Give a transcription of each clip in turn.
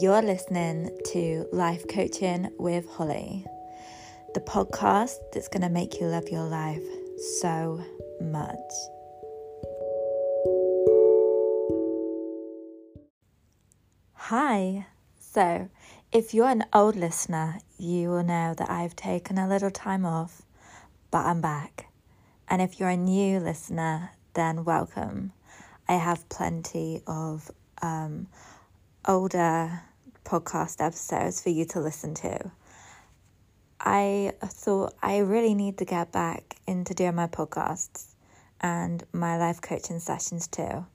You're listening to Life Coaching with Holly, the podcast that's going to make you love your life so much. Hi. So, if you're an old listener, you will know that I've taken a little time off, but I'm back. And if you're a new listener, then welcome. I have plenty of um, older podcast episodes for you to listen to. I thought I really need to get back into doing my podcasts and my life coaching sessions too.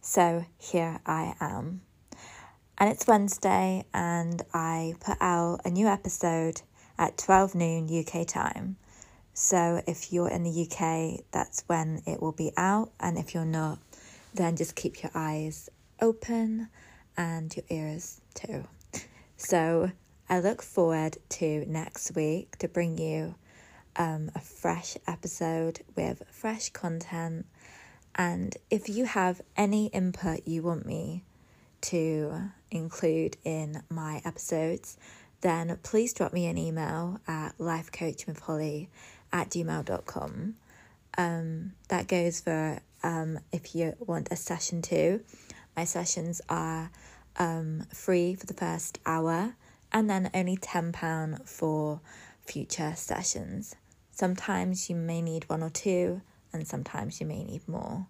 So here I am. And it's Wednesday, and I put out a new episode at 12 noon UK time. So if you're in the UK, that's when it will be out. And if you're not, then just keep your eyes open and your ears too. So I look forward to next week to bring you um, a fresh episode with fresh content. And if you have any input you want me to include in my episodes, then please drop me an email at lifecoachwithholly at gmail.com. Um, that goes for um, if you want a session too. My sessions are um, free for the first hour and then only £10 for future sessions. Sometimes you may need one or two, and sometimes you may need more.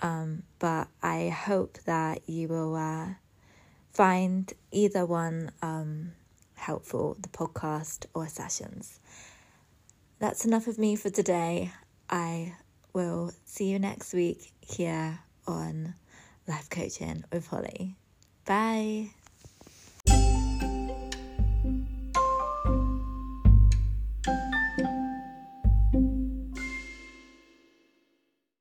Um, but I hope that you will uh, find either one um, helpful the podcast or sessions. That's enough of me for today. I will see you next week here on Life Coaching with Holly. Bye.